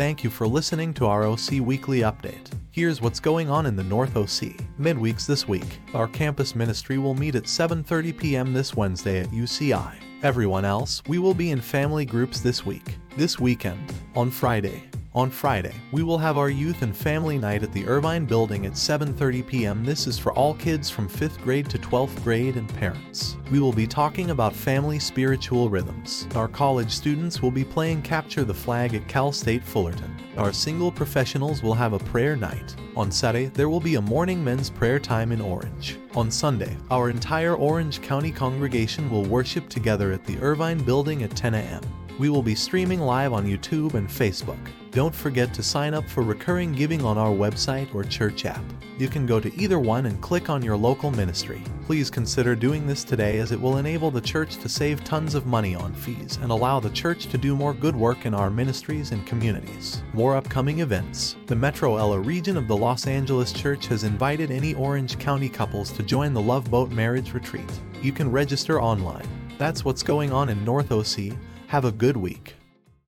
Thank you for listening to our OC Weekly Update. Here's what's going on in the North OC. Midweeks this week, our campus ministry will meet at 7:30 p.m. this Wednesday at UCI. Everyone else, we will be in family groups this week. This weekend, on Friday, on Friday, we will have our youth and family night at the Irvine Building at 7:30 p.m. This is for all kids from 5th grade to 12th grade and parents. We will be talking about family spiritual rhythms. Our college students will be playing Capture the Flag at Cal State Fullerton. Our single professionals will have a prayer night. On Saturday, there will be a morning men's prayer time in Orange. On Sunday, our entire Orange County congregation will worship together at the Irvine Building at 10 a.m. We will be streaming live on YouTube and Facebook. Don't forget to sign up for recurring giving on our website or church app. You can go to either one and click on your local ministry. Please consider doing this today as it will enable the church to save tons of money on fees and allow the church to do more good work in our ministries and communities. More upcoming events. The Metro LA region of the Los Angeles Church has invited any Orange County couples to join the Love Boat Marriage Retreat. You can register online. That's what's going on in North OC. Have a good week.